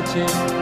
모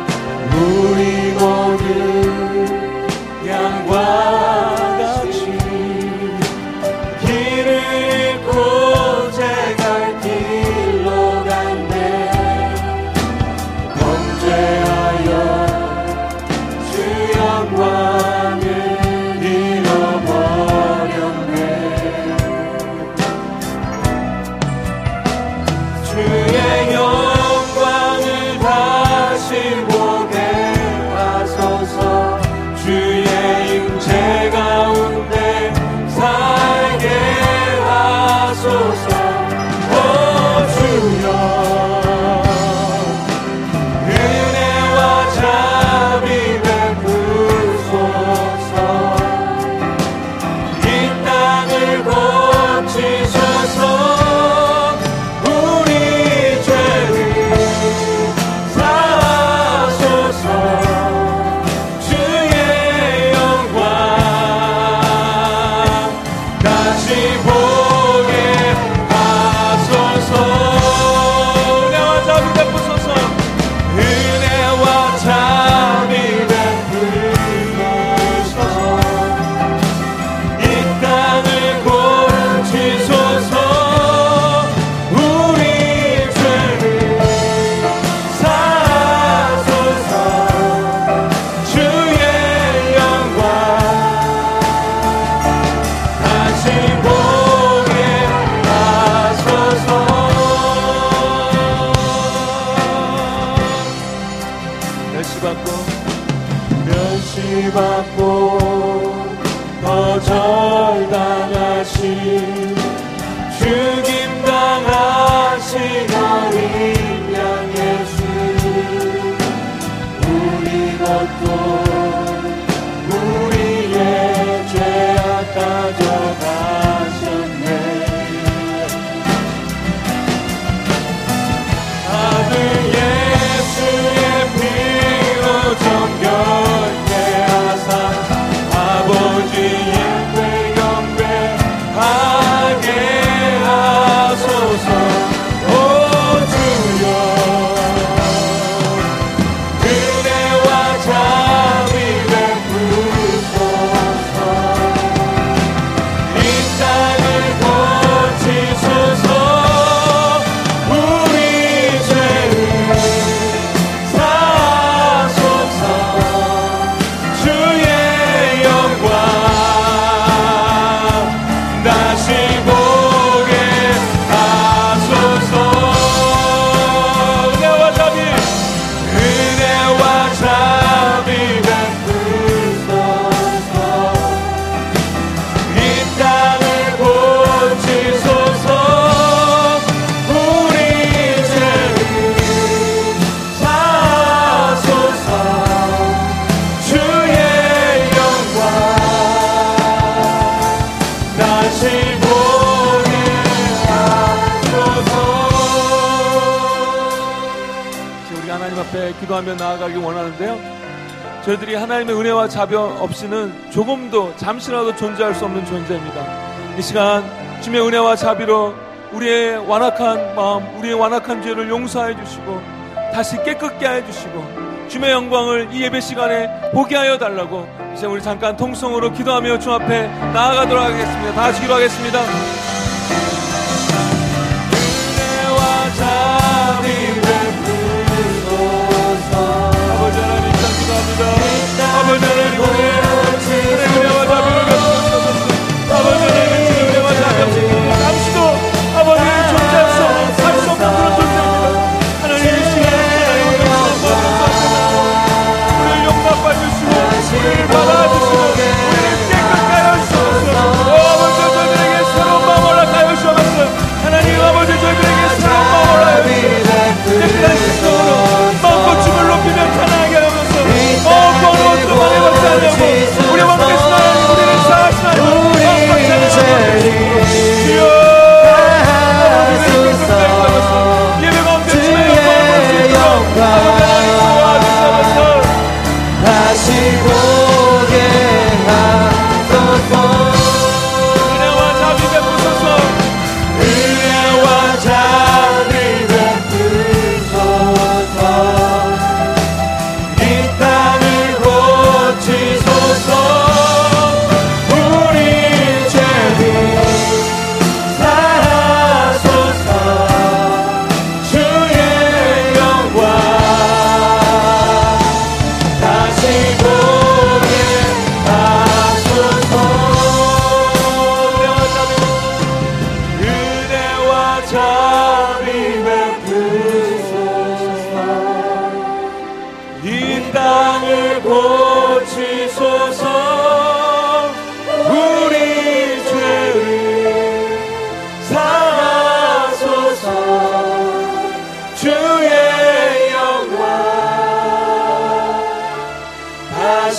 자격 없이는 조금도 잠시라도 존재할 수 없는 존재입니다. 이 시간 주님의 은혜와 자비로 우리의 완악한 마음, 우리의 완악한 죄를 용서해 주시고 다시 깨끗게 해 주시고 주님의 영광을 이 예배 시간에 보게 하여 달라고 이제 우리 잠깐 통성으로 기도하며 주 앞에 나아가도록 하겠습니다. 다 같이 기도하겠습니다.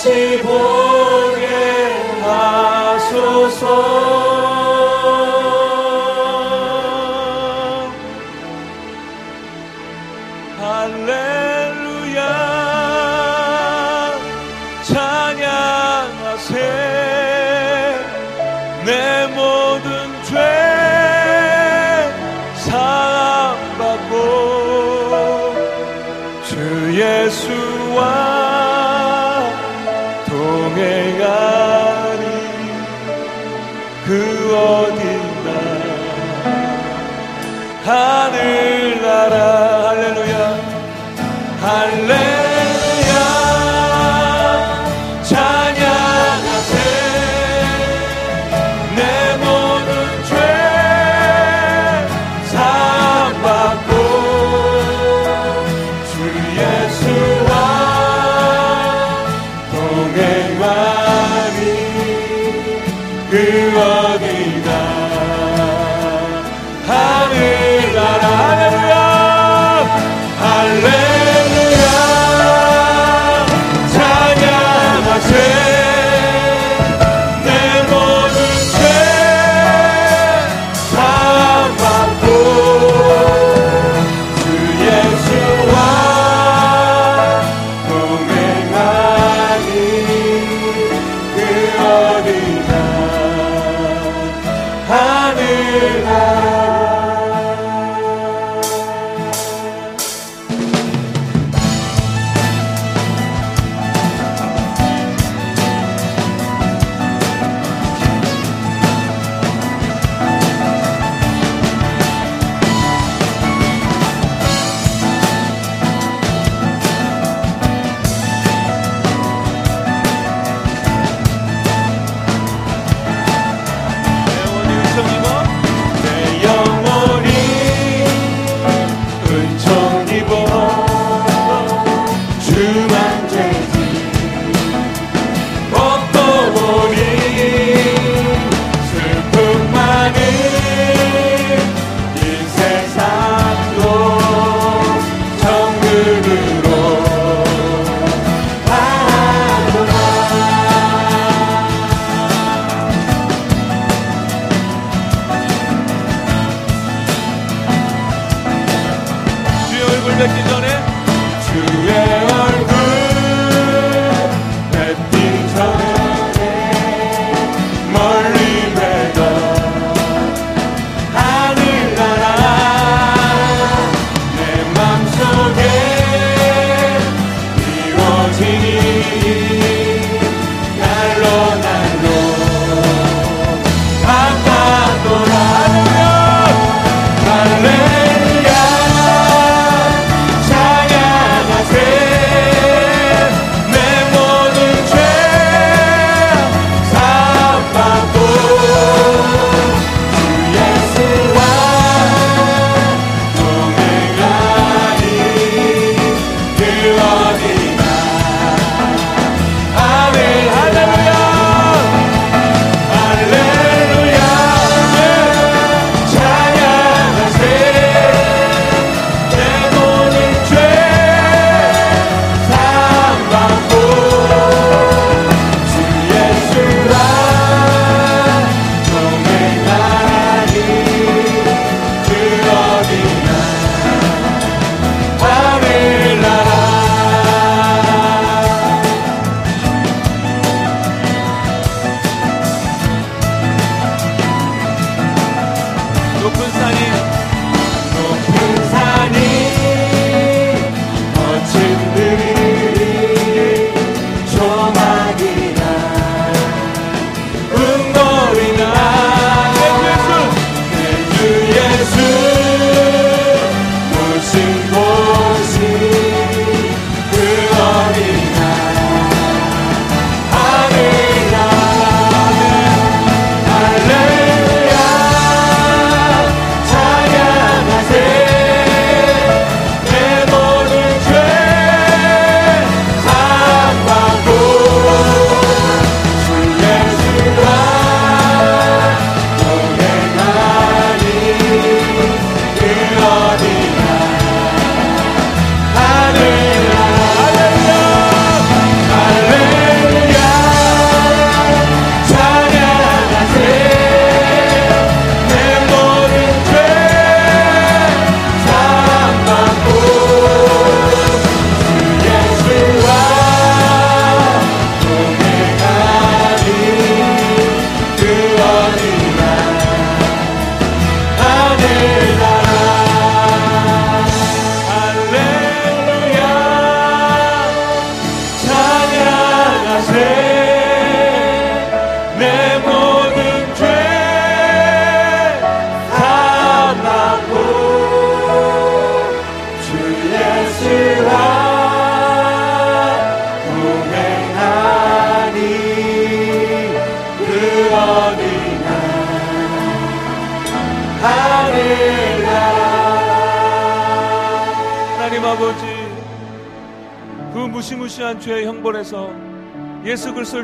起波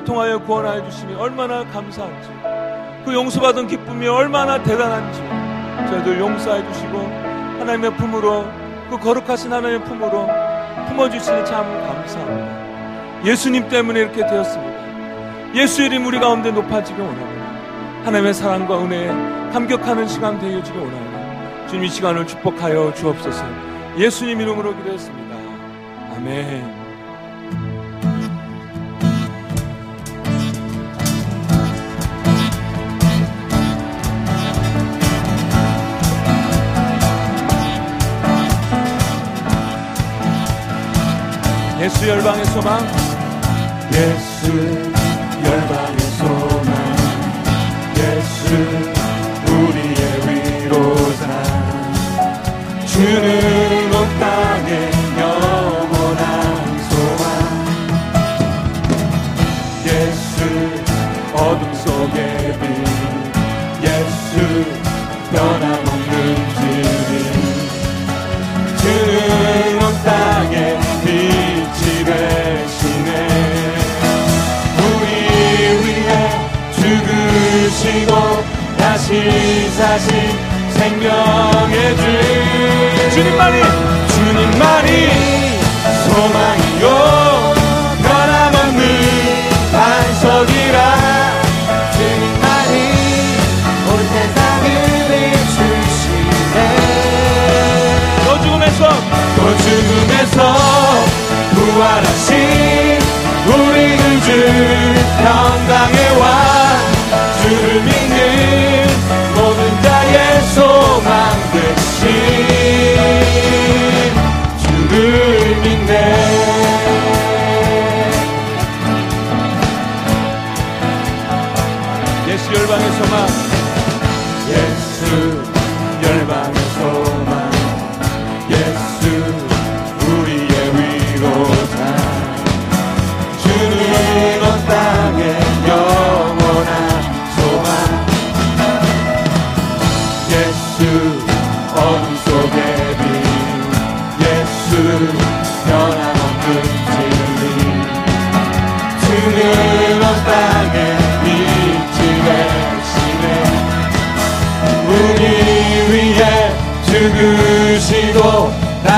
통하여 구원하여 주시니 얼마나 감사한지 그 용서받은 기쁨이 얼마나 대단한지 저희들 용서해 주시고 하나님의 품으로 그 거룩하신 하나님의 품으로 품어주시니 참 감사합니다. 예수님 때문에 이렇게 되었습니다. 예수 이름 우리 가운데 높아지기 원합니다. 하나님의 사랑과 은혜에 감격하는 시간 되어지기 원합니다. 주님 이 시간을 축복하여 주옵소서 예수님 이름으로 기도했습니다. 아멘. 예수 열방의 소망 예수 열방의 소망 예수 우리의 위로자 주는 다시 사신 생명의 주 주님만이. 주님만이 소망이요. 변함없는 반석이라. 주님만이 온 세상을 비추시네. 너 죽음에서. 또 죽음에서 부활하신 우리 구주 평강의 왕 주를 믿네 예수 열방의 소망 예수 열방의 소망 예수 우리의 위로자 주는 온 땅에 영원한 소망 예수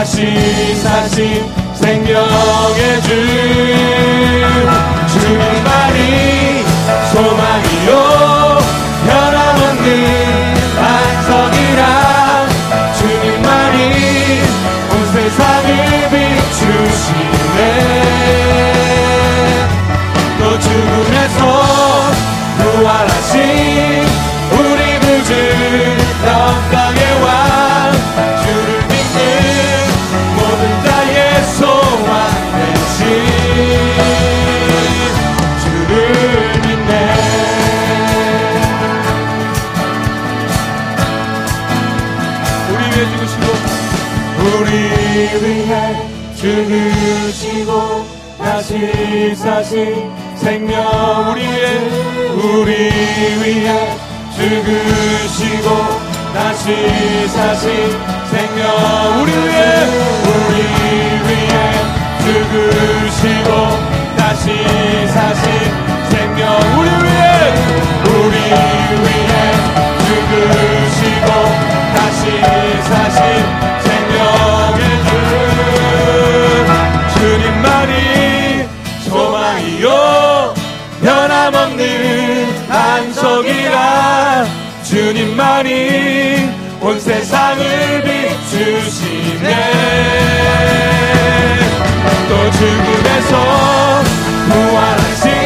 다시 사신 생명의 주 위해 죽으시고 우리 위해 죽으시고 다시 사신 생명 우리 위해 우리 위해 죽으시고 다시 사신 생명 우리 위해 우리 위해 죽으시고 다시 사신 생명 우리 위해 우리 위해 죽으시고 반석이라 주님만이 온 세상을 비추시네. 또 죽음에서 부활하신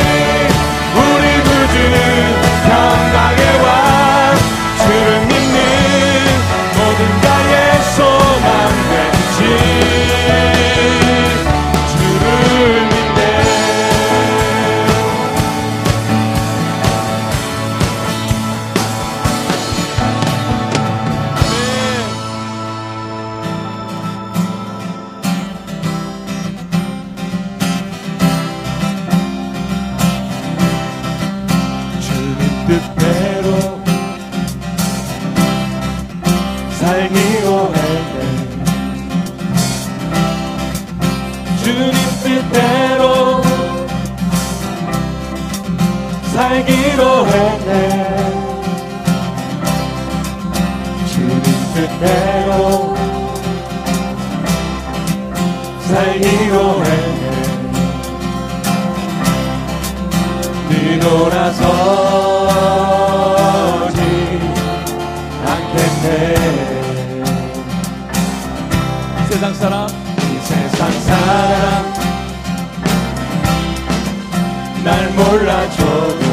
날 몰라줘도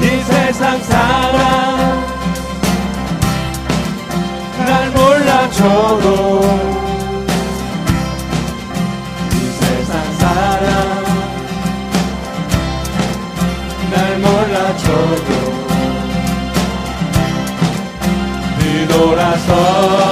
이 세상 사랑 날 몰라줘도 이 세상 사랑 날 몰라줘도 뒤돌아서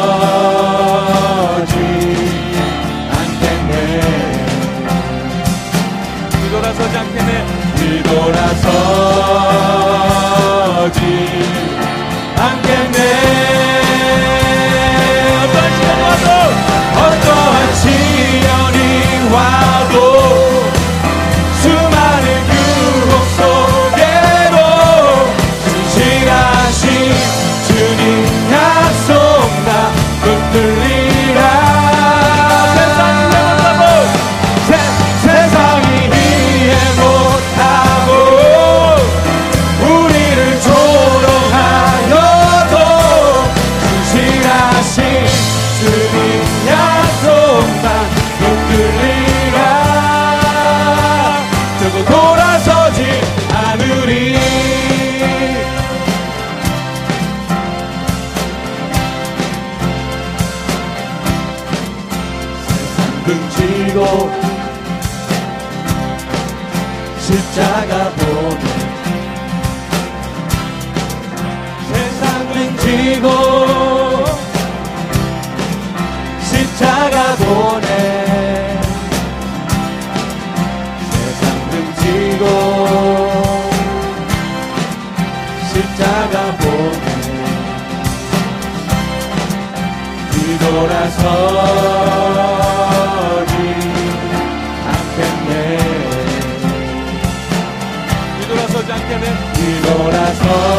corazón.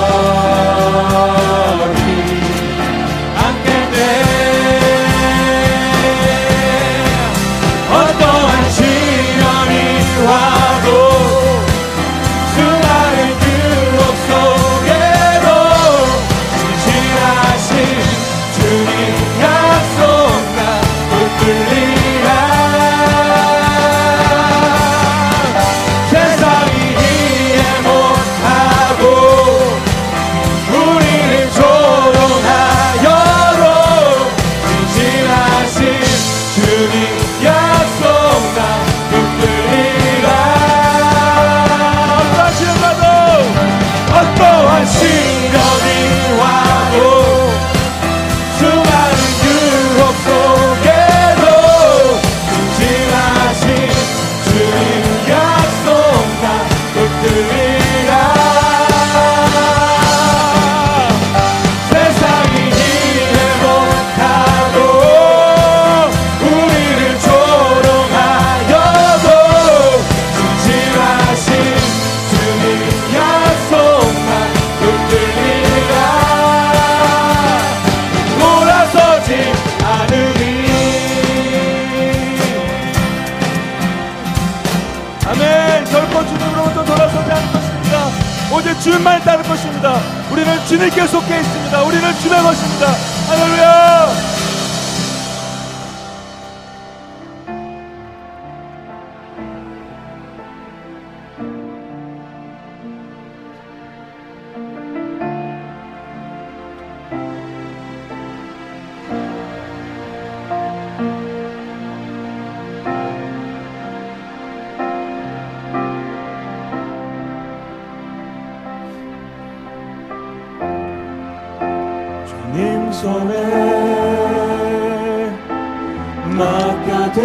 맡겨드린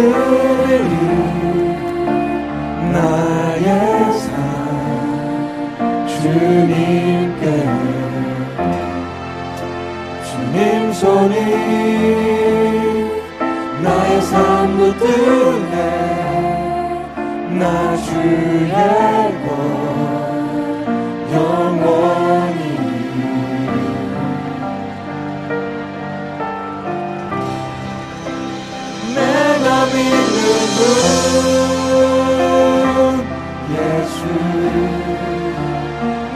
나의 삶 주님께 주님 손이 나의 삶 붙들네. 나 주의 예수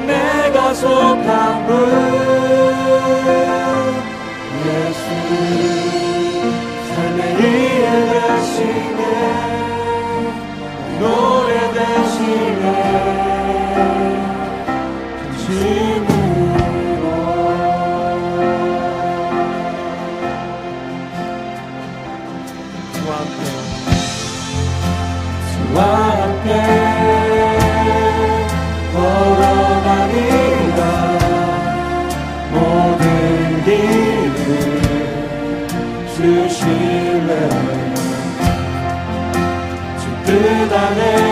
내가 속한 분. Jerusalem.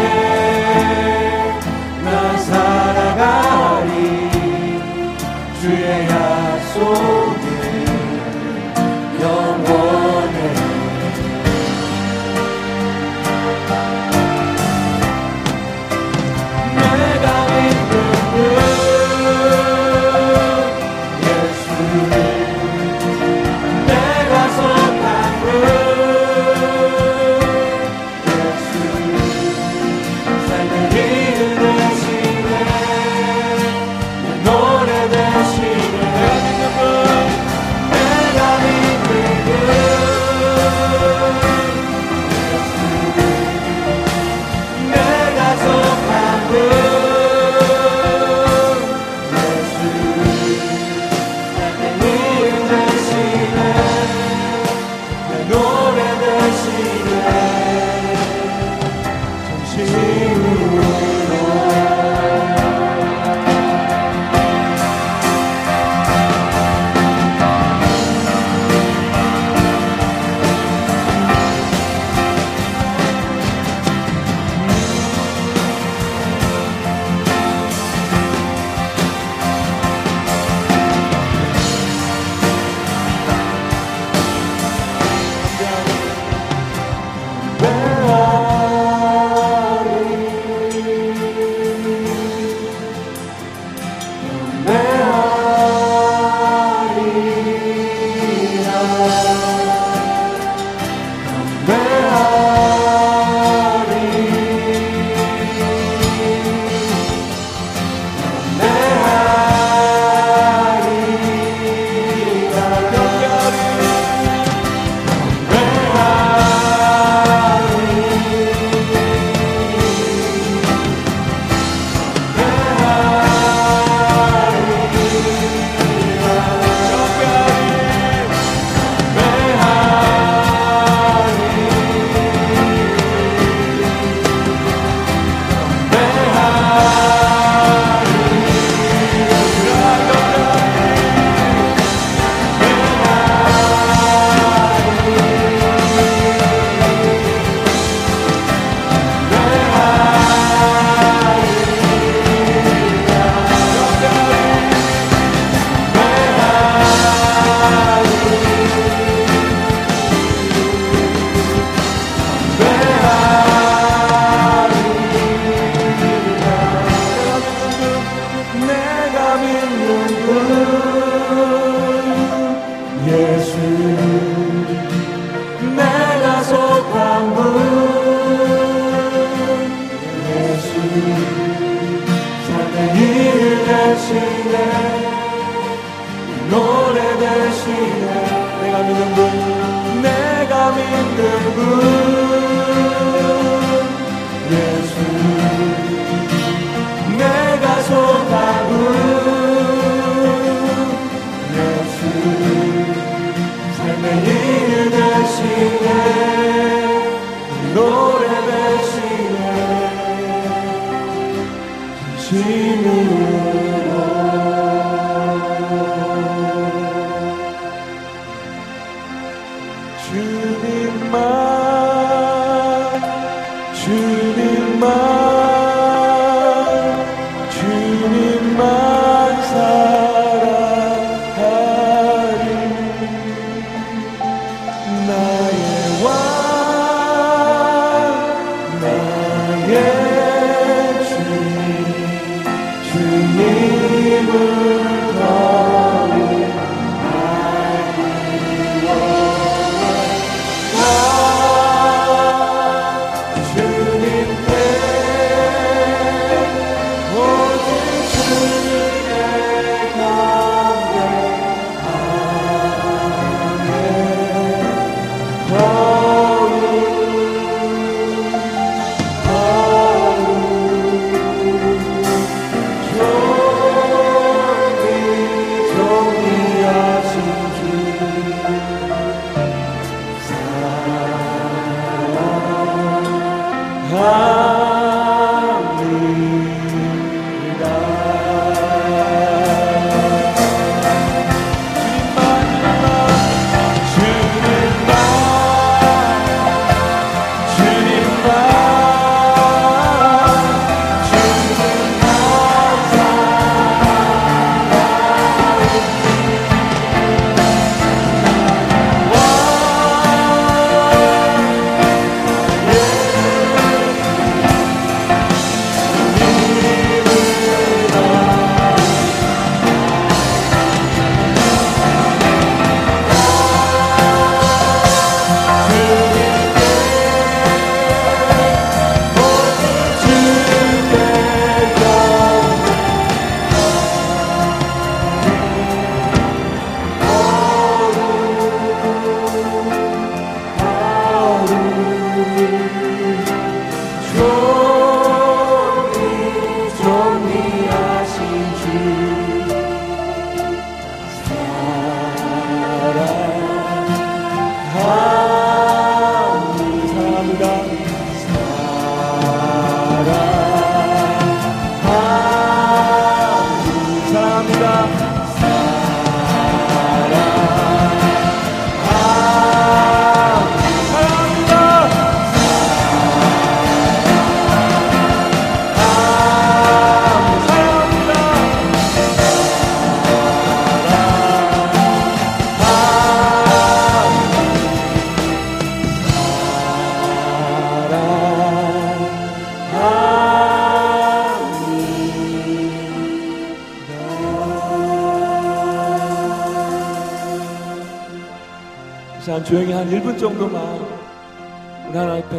night.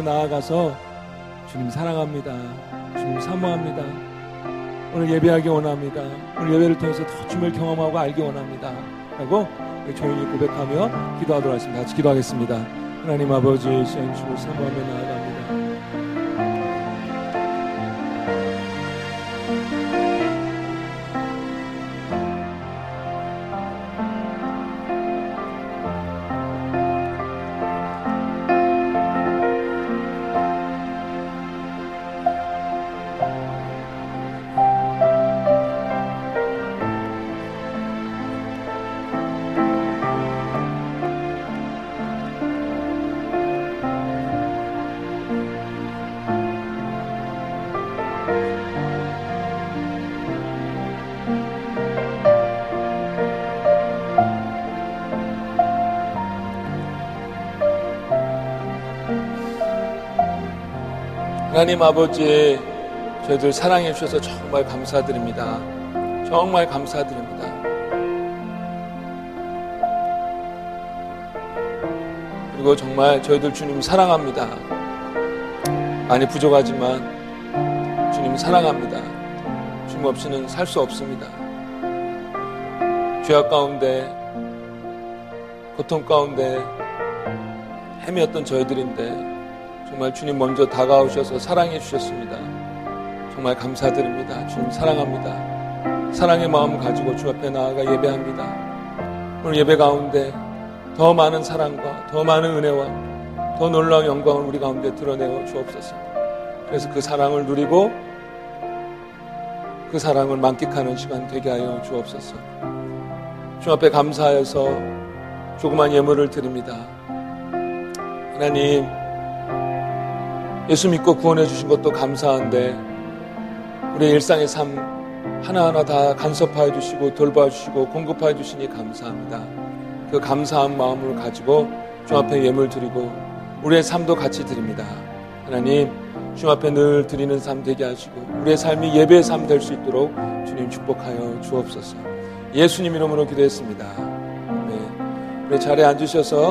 나아가서 주님 사랑합니다. 주님 사모합니다. 오늘 예배하기 원합니다. 오늘 예배를 통해서 더 주님을 경험하고 알기 원합니다. 라고 조용히 고백하며 기도하도록 하겠습니다. 같이 기도하겠습니다. 하나님 아버지, 시행 주를 사모하며 나아갑니다. 하나님 아버지, 저희들 사랑해 주셔서 정말 감사드립니다. 정말 감사드립니다. 그리고 정말 저희들 주님 사랑합니다. 많이 부족하지만 주님 사랑합니다. 주님 없이는 살 수 없습니다. 죄악 가운데, 고통 가운데 헤매었던 저희들인데 정말 주님 먼저 다가오셔서 사랑해 주셨습니다. 정말 감사드립니다. 주님 사랑합니다. 사랑의 마음 가지고 주 앞에 나아가 예배합니다. 오늘 예배 가운데 더 많은 사랑과 더 많은 은혜와 더 놀라운 영광을 우리 가운데 드러내어 주옵소서. 그래서 그 사랑을 누리고 그 사랑을 만끽하는 시간 되게 하여 주옵소서. 주 앞에 감사하여서 조그만 예물을 드립니다. 하나님, 예수 믿고 구원해 주신 것도 감사한데 우리 일상의 삶 하나하나 다 간섭하여 주시고 돌봐 주시고 공급하여 주시니 감사합니다. 그 감사한 마음을 가지고 주 앞에 예물 드리고 우리의 삶도 같이 드립니다. 하나님 주 앞에 늘 드리는 삶 되게 하시고 우리의 삶이 예배의 삶 될 수 있도록 주님 축복하여 주옵소서. 예수님 이름으로 기도했습니다. 네. 우리 자리에 앉으셔서